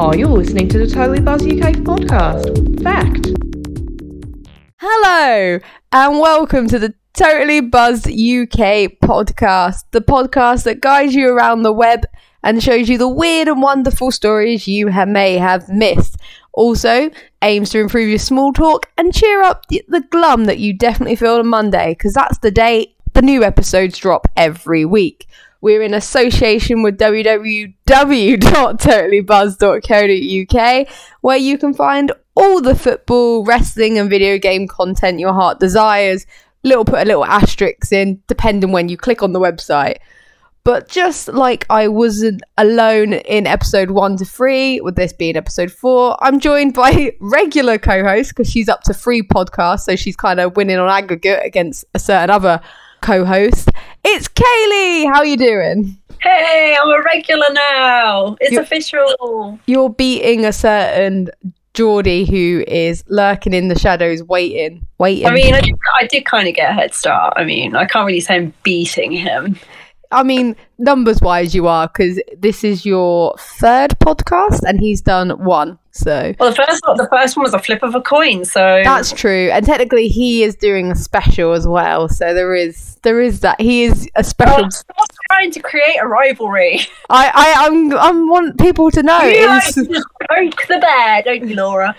Oh, you're listening to the Totally Buzz UK podcast. Fact. Hello, and welcome to the Totally Buzz UK podcast, the podcast that guides you around the web and shows you the weird and wonderful stories you ha- may have missed. Also, aims to improve your small talk and cheer up the, the glum that you definitely feel on Monday, because that's the day the new episodes drop every week. We're in association with www.totallybuzz.co.uk, where you can find all the football, wrestling, and video game content your heart desires. Little put a little asterisk in, depending when you click on the website. But just like I wasn't alone in episode one to three, with this being episode four, I'm joined by regular co-host because she's up to three podcasts, so she's kind of winning on aggregate against a certain other co-host. It's Kaylee. How are you doing? Hey, I'm a regular now. It's You- official. You're beating a certain Geordie who is lurking in the shadows, waiting, waiting. I mean, I did, I did kind of get a head start. I mean, I can't really say I'm beating him. I mean, numbers wise, you are because this is your third podcast, and he's done one. So Well, the first one, the first one was a flip of a coin. So that's true, and technically, he is doing a special as well. So there is there is that he is a special. Oh, stop trying to create a rivalry. I I I'm, I want people to know. you like to stroke the bear, don't you, Laura?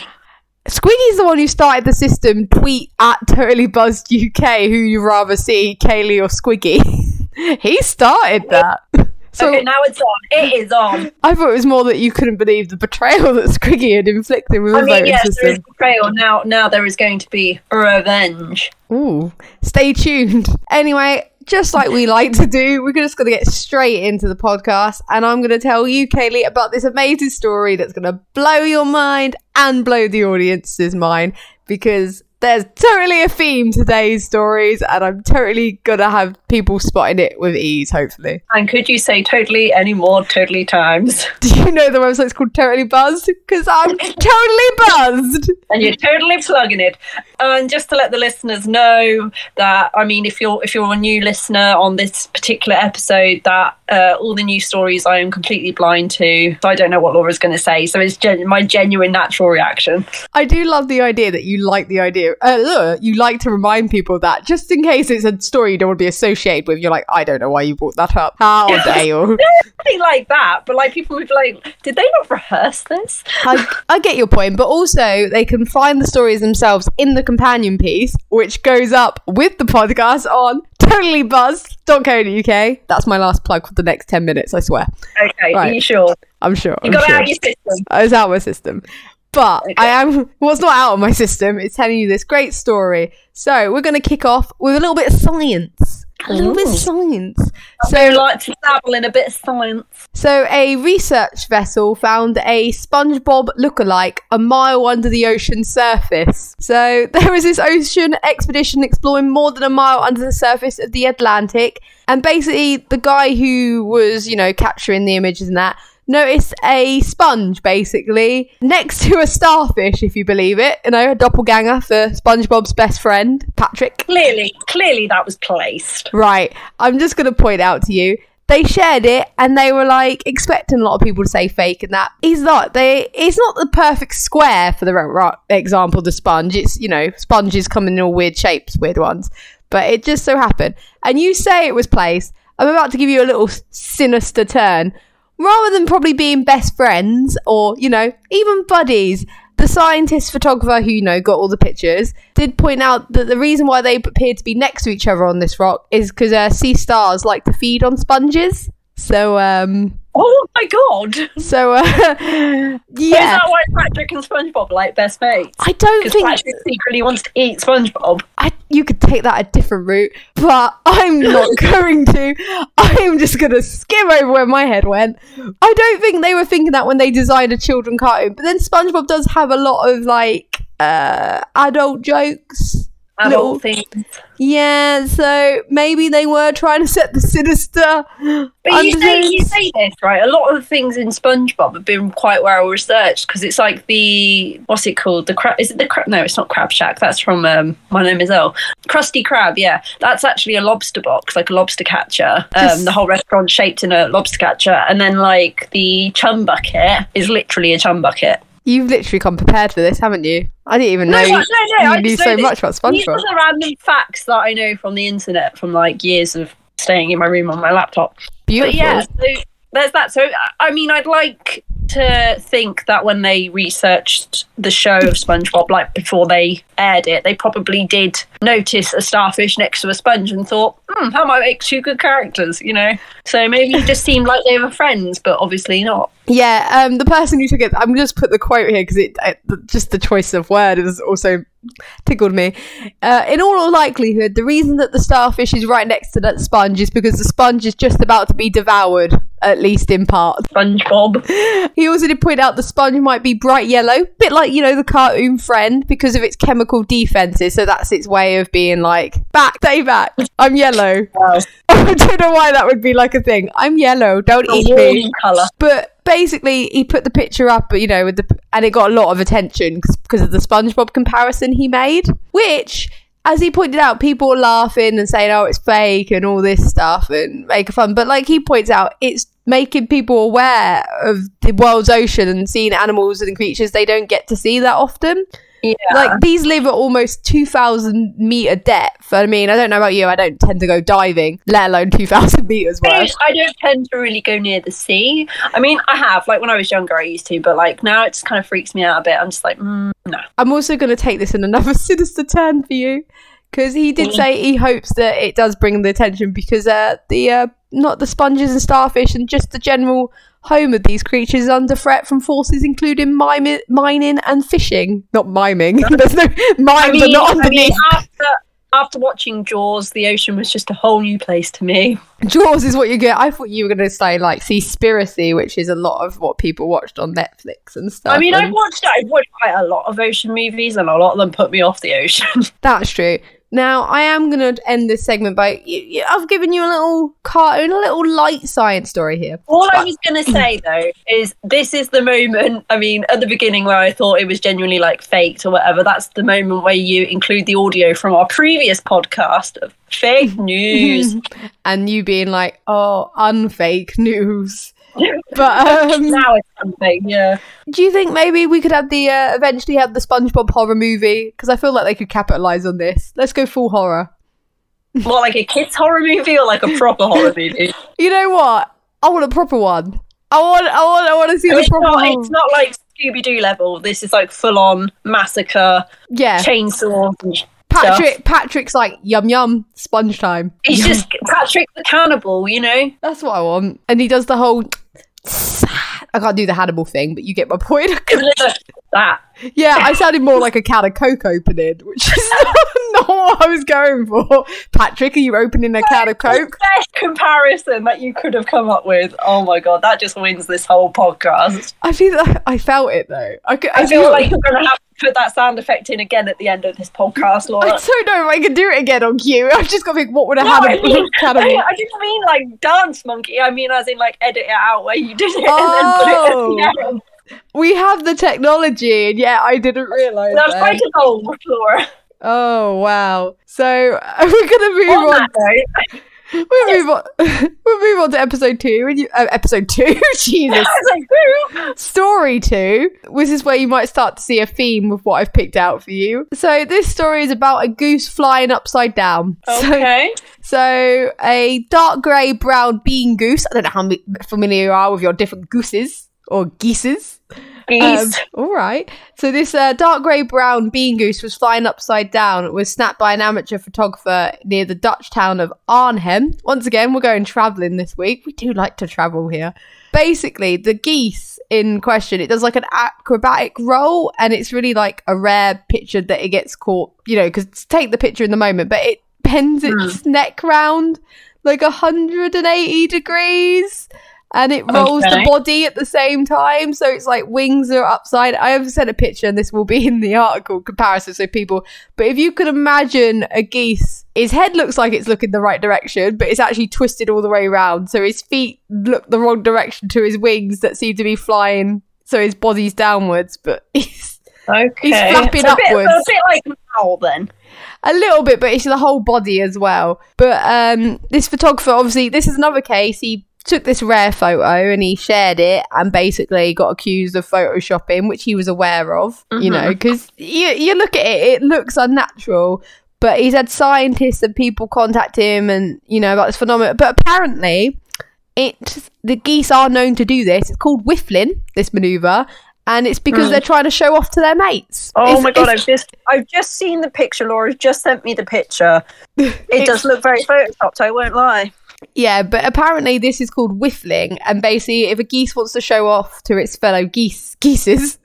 Squiggy's the one who started the system. Tweet at Totally Buzzed UK who you rather see, Kaylee or Squiggy. he started that. So okay, now it's on. It is on. I thought it was more that you couldn't believe the betrayal that Squiggy had inflicted with I mean, yes, there is system. betrayal. Now, now there is going to be revenge. Ooh, stay tuned. Anyway, just like we like to do, we're just going to get straight into the podcast, and I'm going to tell you, Kaylee, about this amazing story that's going to blow your mind and blow the audience's mind because there's totally a theme to today's stories, and I'm totally to have people spotting it with ease, hopefully. And could you say totally any more totally times? Do you know the website's called Totally Buzzed? Because I'm totally buzzed. and you're totally plugging it. And just to let the listeners know that, I mean, if you're if you're a new listener on this particular episode, that uh, all the new stories I am completely blind to, so I don't know what Laura's going to say. So it's gen- my genuine natural reaction. I do love the idea that you like the idea. Uh, you like to remind people that just in case it's a story you don't want to be associated with, you're like, I don't know why you brought that up. How dare you? Nothing like that, but like people would be like, did they not rehearse this? I, I get your point, but also they can find the stories themselves in the companion piece, which goes up with the podcast on totallybuzzed.co.uk. That's my last plug for the next 10 minutes, I swear. Okay, Right. are you sure? I'm sure. You I'm got it sure. out of your system. It's out of my system. But I am what's not out of my system is telling you this great story. So we're gonna kick off with a little bit of science. A little bit of science. I So like to dabble in a bit of science. so a research vessel found a SpongeBob lookalike a mile under the ocean surface. So there was this ocean expedition exploring more than a mile under the surface of the Atlantic, and basically the guy who was, you know, capturing the images and that noticed a sponge basically next to a starfish, if you believe it. You know, a doppelganger for SpongeBob's best friend, Patrick. Clearly, clearly that was placed. Right. I'm just going to point out to you. They shared it and they were like expecting a lot of people to say fake and that. He's not. They. It's not the perfect square for the ro- example. The sponge. It's you know sponges come in all weird shapes, weird ones. But it just so happened. And you say it was placed. I'm about to give you a little sinister turn. Rather than probably being best friends or you know even buddies, the scientist photographer who you know got all the pictures did point out that the reason why they appeared to be next to each other on this rock is because uh, sea stars like to feed on sponges. So um, Oh my god! so uh, Is yeah, that why Patrick and SpongeBob like best mates? I don't think Patrick secretly wants to eat SpongeBob. I, you could take that a different route, but I'm not going to. I'm just going to skim over where my head went. I don't think they were thinking that when they designed a children cartoon. But then SpongeBob does have a lot of like uh, adult jokes. Little- things. Yeah, so maybe they were trying to set the sinister. But you say, you say this, right? A lot of the things in SpongeBob have been quite well researched because it's like the, what's it called? The crab, is it the crab? No, it's not Crab Shack. That's from um, My Name is Earl. Krusty Krab, yeah. That's actually a lobster box, like a lobster catcher. Um, the whole restaurant shaped in a lobster catcher. And then, like, the chum bucket is literally a chum bucket. You've literally come prepared for this, haven't you? I didn't even know No, you, no, no, you I knew so know much about These are SpongeBob. the random facts that I know from the internet from like years of staying in my room on my laptop. Beautiful. But yeah, so there's that. So I mean, I'd like to think that when they researched the show of SpongeBob, like before they aired it, they probably did notice a starfish next to a sponge and thought, hmm, that might make two good characters, you know? So maybe it just seemed like they were friends, but obviously not. Yeah, um, the person who took it, I'm just put the quote here because it, it just the choice of word has also tickled me. Uh, in all likelihood, the reason that the starfish is right next to that sponge is because the sponge is just about to be devoured, at least in part. SpongeBob. He also did point out the sponge might be bright yellow, bit like you know the cartoon friend, because of its chemical defenses. So that's its way of being like, back, stay back. I'm yellow. Wow. I don't know why that would be like a thing. I'm yellow. Don't eat me. colour. But basically, he put the picture up, you know, with the and it got a lot of attention because of the SpongeBob comparison he made, which. As he pointed out, people were laughing and saying, "Oh, it's fake" and all this stuff and making fun. But like he points out, it's making people aware of the world's ocean and seeing animals and creatures they don't get to see that often. Yeah. Like these live at almost two thousand meter depth. I mean, I don't know about you. I don't tend to go diving, let alone two thousand meters I worth. don't, I don't tend to really go near the sea. I mean, I have, like when I was younger, I used to, but like now it just kind of freaks me out a bit. I'm just like, mm, no. I'm also going to take this in another sinister turn for you because he did Mm. say he hopes that it does bring the attention because uh, the uh, not the sponges and starfish and just the general home of these creatures is under threat from forces including mining and fishing. Not miming. There's no mine, I mean, not I mean underneath. after, after watching Jaws, the ocean was just a whole new place to me. Jaws is what you get. I thought you were going to say like Seaspiracy, which is a lot of what people watched on Netflix and stuff. I mean, I've watched, I've watched quite a lot of ocean movies, and a lot of them put me off the ocean. That's true. Now, I am going to end this segment by. I've given you a little cartoon, a little light science story here. All I was going to say though is this is the moment. I mean, at the beginning where I thought it was genuinely like faked or whatever. That's the moment where you include the audio from our previous podcast of fake news. and you being like, oh, unfake news. But um, now it's something, yeah. do you think maybe we could have the uh, eventually have the SpongeBob horror movie? Because I feel like they could capitalize on this. Let's go full horror. More like a kids horror movie or like a proper horror movie. You know what? I want a proper one. I want, I want, I want to see the proper. not, it's not like Scooby Doo level. This is like full on massacre, yeah, chainsaws. Patrick. Patrick's like yum yum sponge time. he's just Patrick the cannibal, you know. That's what I want. And he does the whole. I can't do the Hannibal thing, but you get my point. that. yeah, I sounded more like a can of Coke opening, which is not what I was going for. Patrick, are you opening a can of Coke? Best comparison that you could have come up with. Oh my god, that just wins this whole podcast. I feel like I felt it though. I, could, I feel like you're going to have to put that sound effect in again at the end of this podcast, Laura. I don't know if I can do it again on cue. I've just got to think, what would a No, I, Hannibal mean, cannibal? I didn't mean like dance monkey. I mean as in like edit it out where you did it Oh. and then put it at the oh. end. We have the technology, and yeah, I didn't realise. That's that. quite evolved, Laura. Oh wow! So we're gonna move On on. that We'll move on. we'll move on to episode two. And you, uh, episode two, Jesus. Like, story two, which is where you might start to see a theme with what I've picked out for you. So this story is about a goose flying upside down. So, Okay. so a dark grey brown bean goose. I don't know how familiar you are with your different gooses or geeses. Um, all right. So this uh, dark grey brown bean goose was flying upside down. It was snapped by an amateur photographer near the Dutch town of Arnhem. Once again, we're going travelling this week. We do like to travel here. Basically, the geese in question, it does like an acrobatic roll, and it's really like a rare picture that it gets caught. You know, because take the picture in the moment, but it bends its neck round like 180 degrees and it rolls the body at the same time. So it's like wings are upside. I have sent a picture, and this will be in the article comparison, so people. But if you could imagine a geese, his head looks like it's looking the right direction, but it's actually twisted all the way around. So his feet look the wrong direction to his wings that seem to be flying. So his body's downwards, but he's Okay. He's flapping So a bit, upwards. A bit like Mal then. a little bit, but it's the whole body as well. But um, this photographer, obviously, this is another case. He took this rare photo and he shared it and basically got accused of photoshopping, which he was aware of, you mm-hmm. know, because you, you look at it, it looks unnatural. But he's had scientists and people contact him and, you know, about this phenomenon. But apparently, it the geese are known to do this. It's called whiffling, this maneuver. And it's because mm. they're trying to show off to their mates. Oh It's- my god! I've just I've just seen the picture. Laura's just sent me the picture. It does look very photoshopped. I won't lie. Yeah, but apparently this is called whiffling, and basically, if a geese wants to show off to its fellow geese geeses,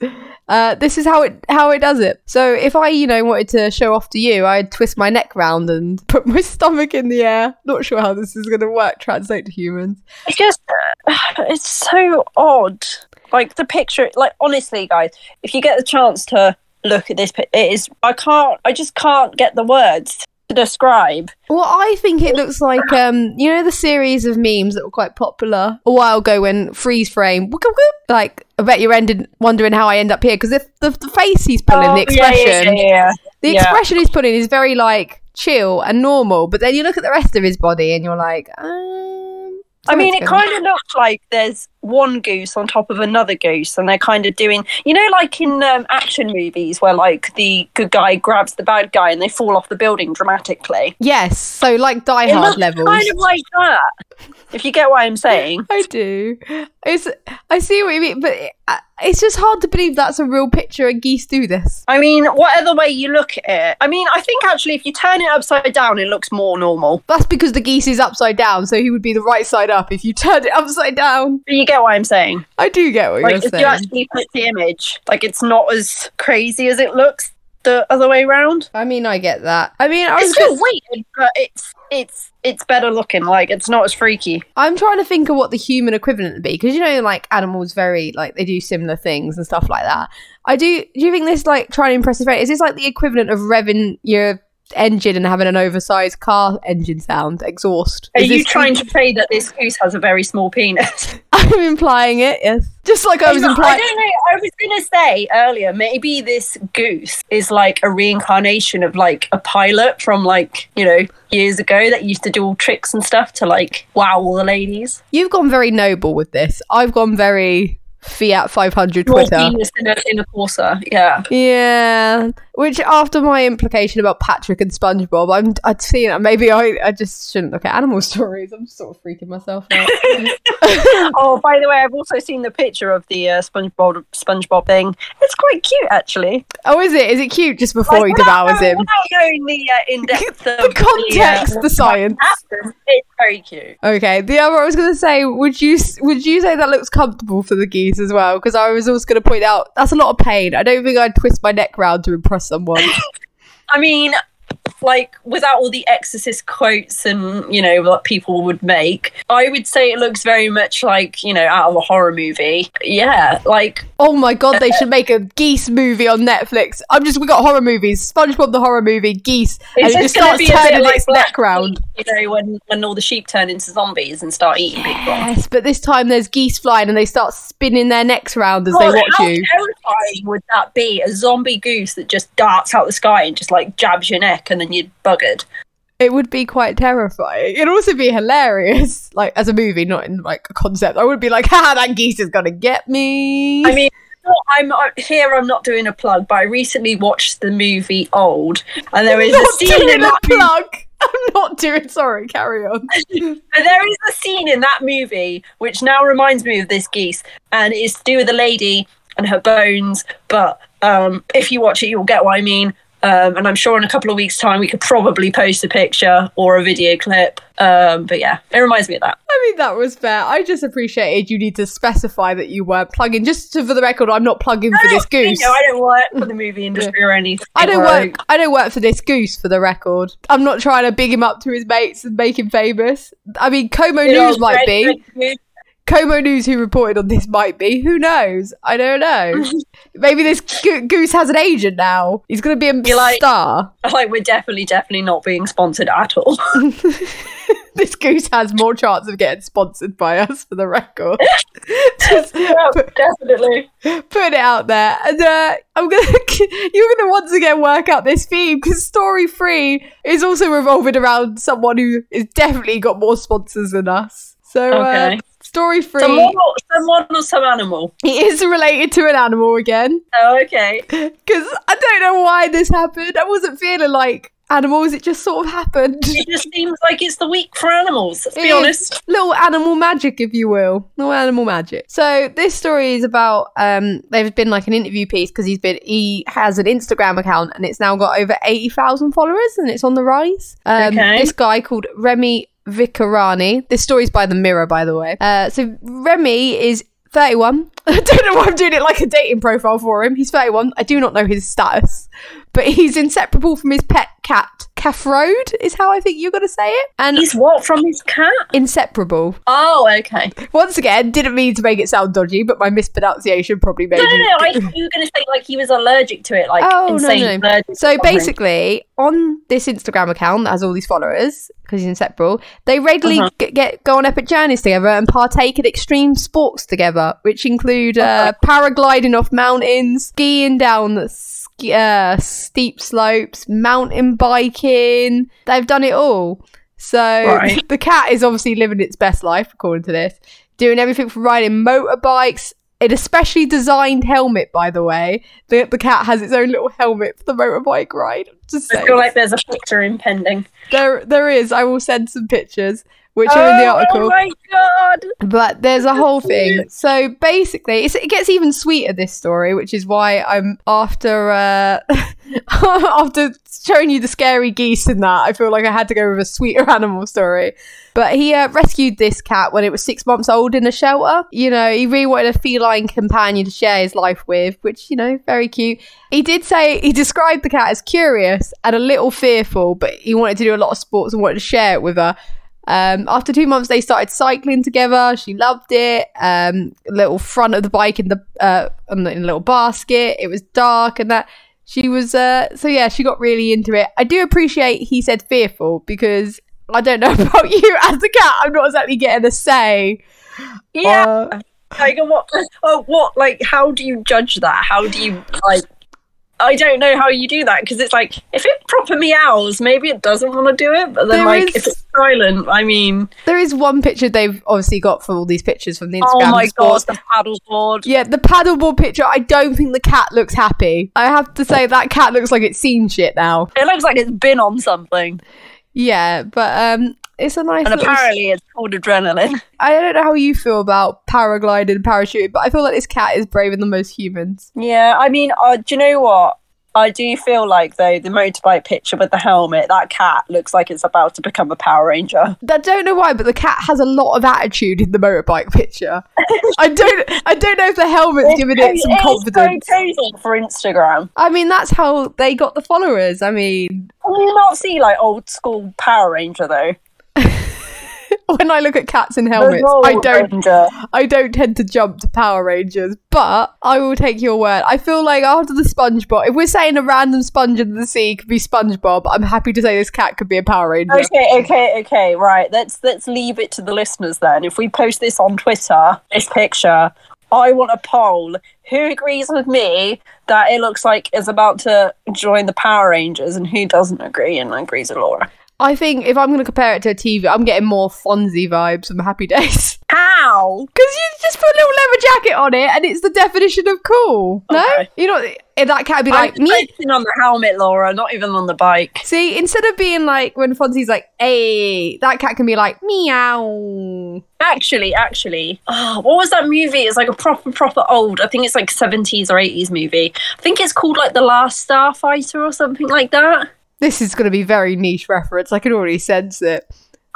uh, this is how it how it does it. So if I, you know, wanted to show off to you, I'd twist my neck round and put my stomach in the air. Not sure how this is going to work. Translate to humans. It's just it's so odd. Like the picture. Like honestly, guys, if you get the chance to look at this, it is. I can't. I just can't get the words to describe. Well, I think it looks like um, you know, the series of memes that were quite popular a while ago when freeze frame, whoop, whoop, whoop, like I bet you're ended wondering how I end up here because if the, the face he's pulling, the Oh, yeah, expression. yeah, yeah, yeah. The expression he's putting is very like chill and normal, but then you look at the rest of his body and you're like, um, I mean, it kind of looks like there's one goose on top of another goose, and they're kind of doing, you know, like in um, action movies where like the good guy grabs the bad guy and they fall off the building dramatically. Yes, so like Die It Hard levels. kind of like that. If you get what I'm saying. I do. It's I see what you mean, but it, uh, it's just hard to believe that's a real picture and geese do this. I mean, whatever way you look at it. I mean, I think actually, if you turn it upside down, it looks more normal. That's because the geese is upside down, so he would be the right side up if you turned it upside down. You get what I'm saying. I do get what Like, you're if saying. you actually put the image, like, it's not as crazy as it looks the other way around. I mean, I get that. I mean, I was It's still just, weird, but it's it's it's better looking. Like, it's not as freaky. I'm trying to think of what the human equivalent would be because you know, like animals, very like they do similar things and stuff like that. I do. Do you think this like trying to impress his mate? Is this like the equivalent of revving your engine and having an oversized car engine sound exhaust? Are Is you trying to say that this goose has a very small penis? I'm implying it. Yes, just like I was implying. I don't know. I was going to say earlier, maybe this goose is like a reincarnation of like a pilot from like, you know, years ago that used to do all tricks and stuff to like wow all the ladies. You've gone very noble with this. I've gone very Fiat 500 Twitter. in a, in a Corsa. Yeah. Yeah, which after my implication about Patrick and SpongeBob, I'm I'd seen it. Maybe I I just shouldn't look at animal stories. I'm sort of freaking myself out. oh, by the way, I've also seen the picture of the uh, SpongeBob SpongeBob thing. It's quite cute, actually. oh, is it? Is it cute just before Like, he devours him? Without knowing the uh, in depth The context, uh, the science. It's very cute. Okay. The other I was going to say, would you would you say that looks comfortable for the geese as well? Because I was also going to point out that's a lot of pain. I don't think I'd twist my neck round to impress someone. I mean, like without all the exorcist quotes and you know what people would make, I would say it looks very much like you know out of a horror movie. Yeah, like oh my god, they should make a geese movie on Netflix. I'm just we got horror movies. SpongeBob the horror movie, geese, and it just starts be turning like its neck round. You know, when when all the sheep turn into zombies and start eating people. Yes, but this time there's geese flying and they start spinning their necks round as they God, watch how you. terrifying would that be? A zombie goose that just darts out the sky and just like jabs your neck, and then you're buggered. It would be quite terrifying. It'd also be hilarious, like as a movie, not in like a concept. I would be like, "Ha, that geese is gonna get me." I mean, I'm uh, here. I'm not doing a plug, but I recently watched the movie Old, and there is a scene in a that movie. plug. I'm not doing. Sorry, carry on. But there is a scene in that movie which now reminds me of this geese, and it's to do with a lady and her bones. But um, if you watch it, you'll get what I mean. Um, and I'm sure in a couple of weeks' time we could probably post a picture or a video clip. Um, but yeah, it reminds me of that. I mean, that was fair. I just appreciated you need to specify that you weren't plugging. Just to, for the record, I'm not plugging for this You goose. know, I don't work for the movie industry or anything. I don't work. I don't work for this goose. For the record, I'm not trying to big him up to his mates and make him famous. I mean, Como News might be. Como News, who reported on this, might be. Who knows? I don't know. Maybe this go- goose has an agent now. He's going to be a You're like- star. Like we're definitely, definitely not being sponsored at all. this goose has more chance of getting sponsored by us, for the record. Just put, definitely. put it out there, and uh, I'm gonna. You're gonna once again work out this theme because story three is also revolving around someone who has definitely got more sponsors than us. So, Okay. uh, story three. Someone, someone or some animal. It is related to an animal again. Oh, okay. Because I don't know why this happened. I wasn't feeling like animals, it just sort of happened. It just seems like it's the week for animals. Let's It be honest. Little animal magic, if you will. Little animal magic. So this story is about um there's been like an interview piece because he's been he has an Instagram account and it's now got over eighty thousand followers and it's on the rise. Um Okay. this guy called Remy Vikarani. This story's by the mirror, by the way. Uh so Remy is 31. I don't know why I'm doing it like a dating profile for him. He's 31. I do not know his status, but he's inseparable from his pet cat. Calf Road is how I think you're going to say it. And He's what from his cat? inseparable. Oh, okay. Once again, didn't mean to make it sound dodgy, but my mispronunciation probably made it. No, no, no. I thought you were going to say like he was allergic to it, like Oh, no, insane no. allergic. So basically, on this Instagram account that has all these followers, because he's inseparable, they regularly Uh-huh. get, get go on epic journeys together and partake in extreme sports together, which include uh, paragliding off mountains, skiing down the uh, steep slopes, mountain biking. They've done it all. So Right. the cat is obviously living its best life, according to this, doing everything from riding motorbikes. An especially designed helmet, by the way. The, the cat has its own little helmet for the motorbike ride. I feel like there's a picture impending. there, there is. I will send some pictures, which are in the Oh, article. Oh my god! But there's a whole thing. So basically, it's, it gets even sweeter this story, which is why I'm after uh, after showing you the scary geese and that. I feel like I had to go with a sweeter animal story. But he uh, rescued this cat when it was six months old in a shelter. You know, he really wanted a feline companion to share his life with, which you know, very cute. He did say he described the cat as curious and a little fearful, but he wanted to do a lot of sports and wanted to share it with her. Um, after two months, they started cycling together. She loved it. Um, little front of the bike in the uh, in a little basket. It was dark and that. She was uh, so yeah. She got really into it. I do appreciate he said fearful because I don't know about you as a cat. I'm not exactly getting a say. Yeah. Uh, Like what? Oh, what? Like, how do you judge that? How do you like? I don't know how you do that because it's like if it proper meows, maybe it doesn't want to do it. But then, There like, is- if it's silent, I mean, there is one picture they've obviously got for all these pictures from the Instagram. oh my god, the paddleboard. Yeah, the paddleboard picture. I don't think the cat looks happy. I have to say that cat looks like it's seen shit now. It looks like it's been on something, Yeah, but um, it's a nice. and apparently it's called adrenaline. I don't know how you feel about paragliding and parachuting, but I feel like this cat is braver than most humans. Yeah, I mean, uh, do you know what? I do feel like though the motorbike picture with the helmet, that cat looks like it's about to become a Power Ranger. I don't know why, but the cat has a lot of attitude in the motorbike picture. I don't. I don't know if the helmet's giving it some It's confidence. so for Instagram. I mean, that's how they got the followers. I mean, Can you not see like old school Power Ranger though? when I look at cats in helmets, I don't. Ranger. I don't tend to jump to Power Rangers, but I will take your word. I feel like after the SpongeBob, if we're saying a random sponge in the sea could be SpongeBob, I'm happy to say this cat could be a Power Ranger. Okay, okay, okay. Right. Let's let's leave it to the listeners then. If we post this on Twitter, this picture, I want a poll. Who agrees with me that it looks like is about to join the Power Rangers, and who doesn't agree and agrees with Laura? I think if I'm going to compare it to a TV, I'm getting more Fonzie vibes from Happy Days. How? Because you just put a little leather jacket on it and it's the definition of cool. No? You know, that cat would be like, I'm me. on the helmet, Laura, not even on the bike. See, instead of being like when Fonzie's like, hey, that cat can be like, meow. Actually, actually, oh, what was that movie? It's like a proper, proper old. I think it's like seventies or eighties movie. I think it's called like The Last Starfighter or something like that. This is going to be very niche reference. I can already sense it.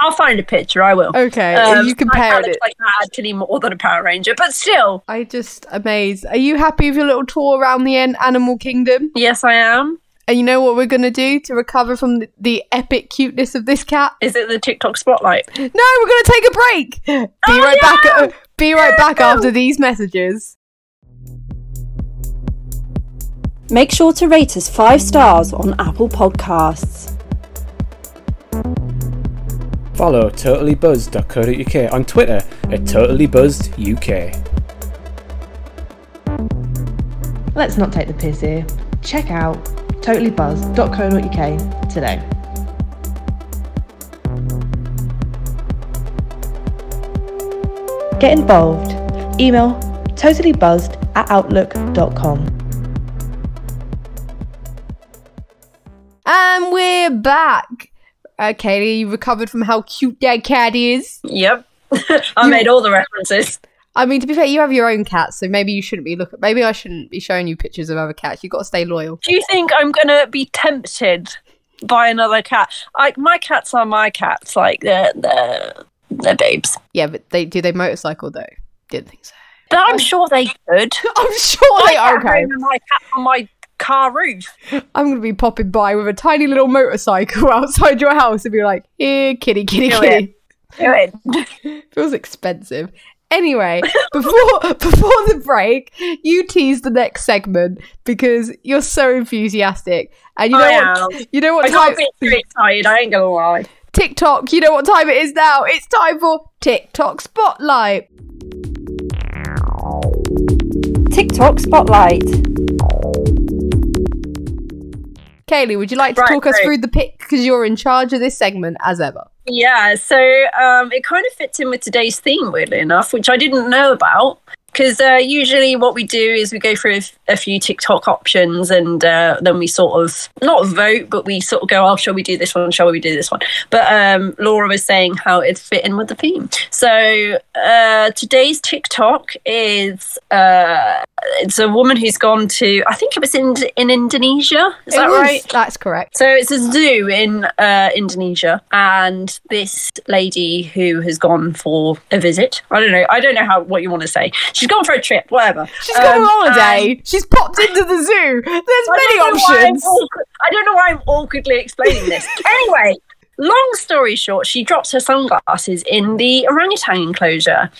I'll find a picture. I will. Okay, Um, you compared looks it. like that actually more than a Power Ranger, but still, I just amazed. Are you happy with your little tour around the an- animal kingdom? yes, I am. And you know what we're going to do to recover from the, the epic cuteness of this cat? Is it the TikTok spotlight? No, we're going to take a break. Be Oh, right back. yeah! At, Be right back after these messages. Make sure to rate us five stars on Apple Podcasts. Follow totallybuzzed.co.uk on Twitter at totallybuzzeduk. Let's not take the piss here. Check out totallybuzz.co.uk today. Get involved. Email totallybuzzed at outlook.com. And we're back. Okay, you recovered from how cute that cat is. Yep. I made all the references. I mean, to be fair, you have your own cat, so maybe you shouldn't be looking. Maybe I shouldn't be showing you pictures of other cats. You've got to stay loyal. Do you think I'm gonna be tempted by another cat? Like my cats are my cats. Like they're they're they're babes. Yeah, but they do they motorcycle though? Didn't think so. But I'm oh. sure they could. I'm sure they are okay. my cat on my car roof. I'm gonna be popping by with a tiny little motorcycle outside your house and be like, "Here, kitty, kitty, Do kitty." Do it. Feels expensive. Anyway, before before the break, you tease the next segment because you're so enthusiastic, and you know I what? am. You know I what got time? a bit too excited. I ain't gonna lie. TikTok. You know what time it is now? It's time for TikTok Spotlight. TikTok Spotlight. Kaylee, would you like to Right, talk us through the pick because you're in charge of this segment as ever? Yeah, so um, it kind of fits in with today's theme, weirdly enough, which I didn't know about. Because uh, usually what we do is we go through a, f- a few TikTok options and uh, then we sort of not vote, but we sort of go, oh, shall we do this one? Shall we do this one? But um, Laura was saying how it fit in with the theme. So uh, today's TikTok is uh, it's a woman who's gone to, I think it was in, in Indonesia. Is that It is- right? That's correct. So it's a zoo in uh, Indonesia, and this lady who has gone for a visit. I don't know. I don't know how what you want to say. She's gone for a trip, whatever. She's gone Um, on holiday. She's popped into the zoo. There's many don't know why I'm options. awkward- I don't know why I'm awkwardly explaining this. anyway, long story short, she drops her sunglasses in the orangutan enclosure.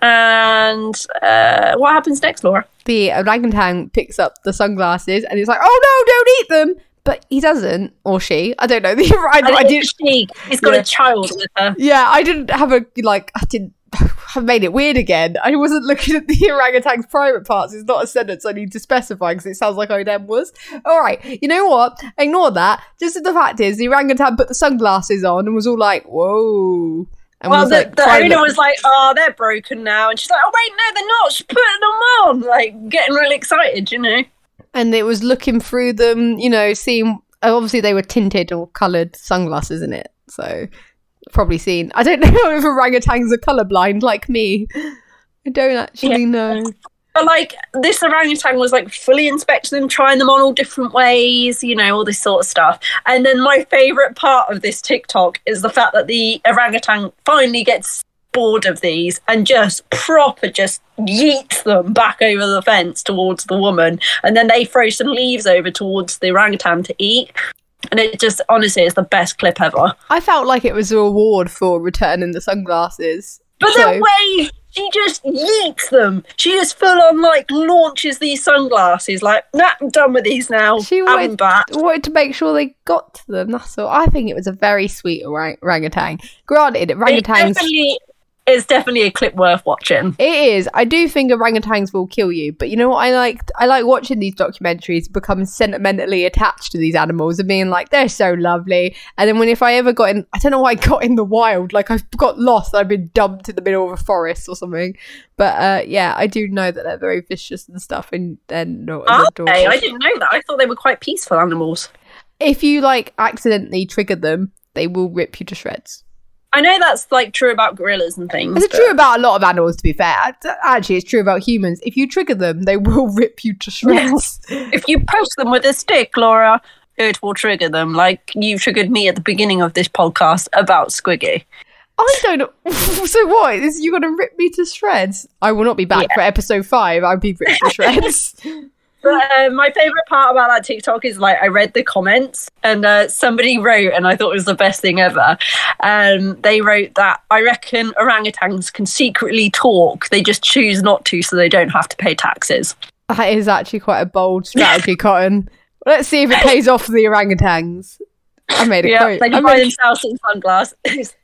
And uh, what happens next, Laura? The orangutan picks up the sunglasses and he's like, "Oh no, don't eat them!" But he doesn't, or she. I don't know. I, I I did. she, he's got Yeah. a child with her. Yeah, I didn't have a like. I didn't. I've made it weird again. I wasn't looking at the orangutan's private parts. It's not a sentence I need to specify because it sounds like I then was. All right, you know what? Ignore that. Just the fact is, the orangutan put the sunglasses on and was all like, "Whoa." And Well, the, like, the owner was like, "Oh, they're broken now," and she's like, "Oh wait, no, they're not. She's putting them on, like getting really excited, you know." and it was looking through them, you know, seeing. Obviously, they were tinted or coloured sunglasses in it, so probably seen. I don't know if orangutans are colourblind like me. I don't actually know. But like this orangutan was like fully inspecting them, trying them on all different ways, you know, all this sort of stuff. And then my favorite part of this TikTok is the fact that the orangutan finally gets bored of these and just proper just yeets them back over the fence towards the woman and then they throw some leaves over towards the orangutan to eat and it just honestly is the best clip ever I felt like it was a reward for returning the sunglasses. But So- the way she just yeets them, she just full on like launches these sunglasses, like, nah, I'm done with these now. She wanted, back. wanted to make sure they got to them. That's all. I think it was a very sweet orang- orangutan. Granted, It orangutans. definitely, it's definitely a clip worth watching. It is. I do think orangutans will kill you, but you know what I like? I like watching these documentaries, become sentimentally attached to these animals and being like, they're so lovely. And then when if I ever got in, I don't know why I got in the wild, like I've got lost, I've been dumped in the middle of a forest or something. But uh, yeah, I do know that they're very vicious and stuff, and they're not as adorable. Okay, I didn't know that. I thought they were quite peaceful animals. If you like accidentally trigger them, they will rip you to shreds. I know that's like true about gorillas and things. It's but- true about a lot of animals, to be fair. Actually, it's true about humans. If you trigger them, they will rip you to shreds. If you poke them with a stick, Laura, it will trigger them. Like you triggered me at the beginning of this podcast about Squiggy. I don't know. so what? Is you going to rip me to shreds? I will not be back for episode five. I'll be ripped to shreds. But uh, my favorite part about that TikTok is like I read the comments and uh, somebody wrote, and I thought it was the best thing ever. Um, they wrote that I reckon orangutans can secretly talk. They just choose not to, so they don't have to pay taxes. That is actually quite a bold strategy, Cotton. Let's see if it pays off for the orangutans. I made a Yeah, quote. they I, buy made- themselves some sunglasses.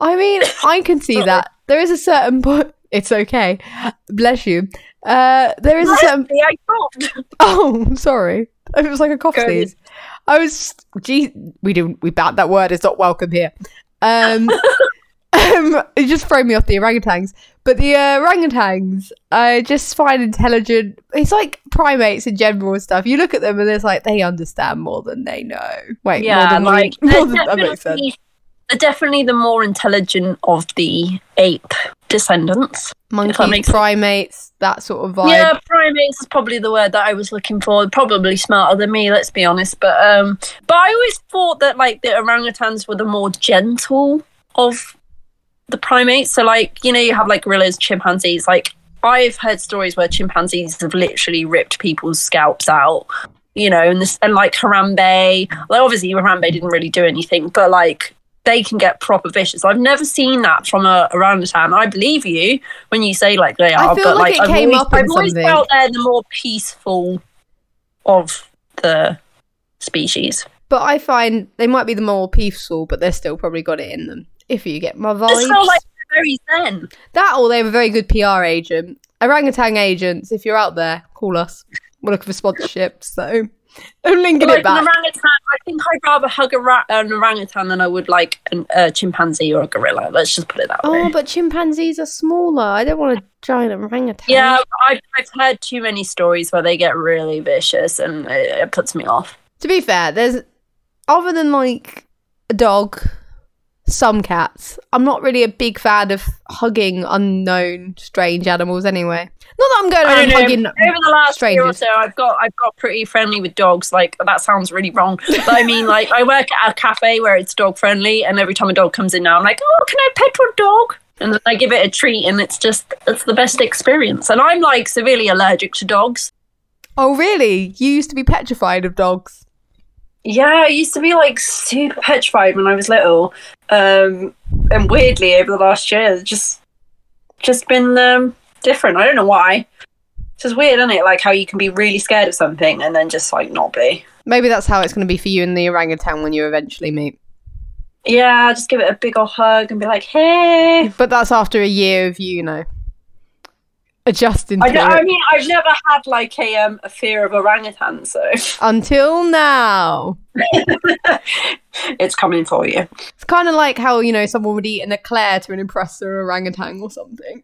I mean, I can see that. There is a certain point. It's okay. Bless you. Uh, there is a certain. Yeah, I coughed. Oh, sorry. It was like a cough Go sneeze. I was. Gee, we didn't. We banned that word. It's not welcome here. Um, um, it just threw me off the orangutans. But the uh, orangutans, I just find intelligent. It's like primates in general and stuff. You look at them and it's like they understand more than they know. Wait, more Yeah, than like more than, that makes sense. they're definitely the more intelligent of the ape descendants. Monkey makes- primates, that sort of vibe. Yeah, primates is probably the word that I was looking for. Probably smarter than me, let's be honest. But um, but I always thought that like the orangutans were the more gentle of the primates. So like you know you have like gorillas, chimpanzees. Like I've heard stories where chimpanzees have literally ripped people's scalps out. You know, and this and like Harambe. Like obviously Harambe didn't really do anything, but like they can get proper vicious. I've never seen that from a orangutan. I believe you when you say like they I are, feel but like like, it I've came always, I've always felt they're the more peaceful of the species. But I find they might be the more peaceful, but they're still probably got it in them. If you get my Just vibes. feel like very zen. that or they have a very good PR agent. Orangutan agents, if you're out there, call us. We're looking for sponsorship, so I'm linking it an back. orangutan, I think rather hug a ra- an orangutan than I would like an, a chimpanzee or a gorilla. Let's just put it that oh, way. Oh, but chimpanzees are smaller. I don't want a giant orangutan. yeah, I've, I've heard too many stories where they get really vicious and it, it puts me off. To be fair, there's other than like a dog, some cats. I'm not really a big fan of hugging unknown strange animals anyway. Not that I'm going around don't know. hugging Over the last year or so, I've got I've got pretty friendly with dogs. Like that sounds really wrong, but I mean, like I work at a cafe where it's dog friendly, and every time a dog comes in now, I'm like, oh, can I pet your dog? And then I give it a treat, and it's just it's the best experience. And I'm like severely allergic to dogs. Oh, really? You used to be petrified of dogs. Yeah, I used to be like super petrified when I was little, um, and weirdly over the last year, just just been um, different. I don't know why. It's just weird, isn't it? Like how you can be really scared of something and then just like not be. Maybe that's how it's going to be for you and the orangutan when you eventually meet. Yeah, just give it a big old hug and be like, "Hey." But that's after a year of you, you know, adjusting I, to don't- it. I mean, I've never had like a um a fear of orangutan, so Until now. it's coming for you. It's kind of like how, you know, someone would eat an eclair to an impress their orangutan or something.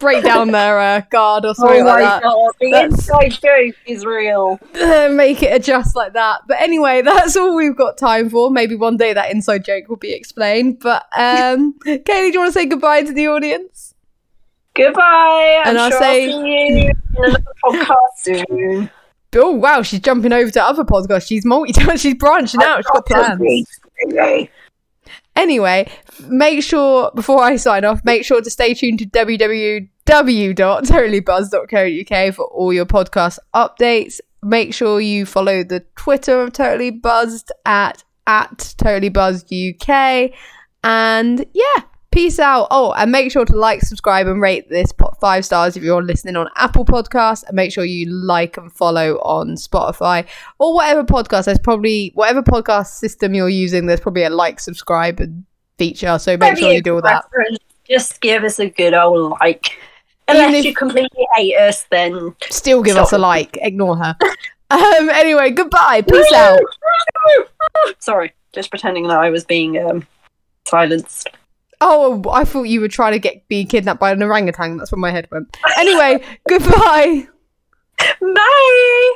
Break down their uh, guard or something like that. god, the That's- inside joke is real. Uh, make it adjust like that. But anyway, that's all we've got time for. Maybe one day that inside joke will be explained. But um, Kaylee, do you want to say goodbye to the audience? Goodbye. I'm And I'll sure say- I'll see you in another podcast soon. Oh wow, she's jumping over to other podcasts. She's multi. She's branching out. She's got plans. Anyway, make sure before I sign off, make sure to stay tuned to www.totallybuzz.co.uk for all your podcast updates. Make sure you follow the Twitter of Totally Buzzed at at Totally Buzzed UK. And yeah, peace out. Oh, and make sure to like, subscribe, and rate this five stars if you're listening on Apple Podcasts. And make sure you like and follow on Spotify or whatever podcast. There's probably whatever podcast system you're using. There's probably a like, subscribe, and feature. So make sure you do all that. Just give us a good old like. Unless if- you completely hate us, then Still give us a like. Ignore her. um. Anyway, goodbye. Peace out. Sorry, just pretending that I was being um, silenced. Oh, I thought you were trying to get be kidnapped by an orangutan. That's where my head went. Anyway, goodbye. Bye.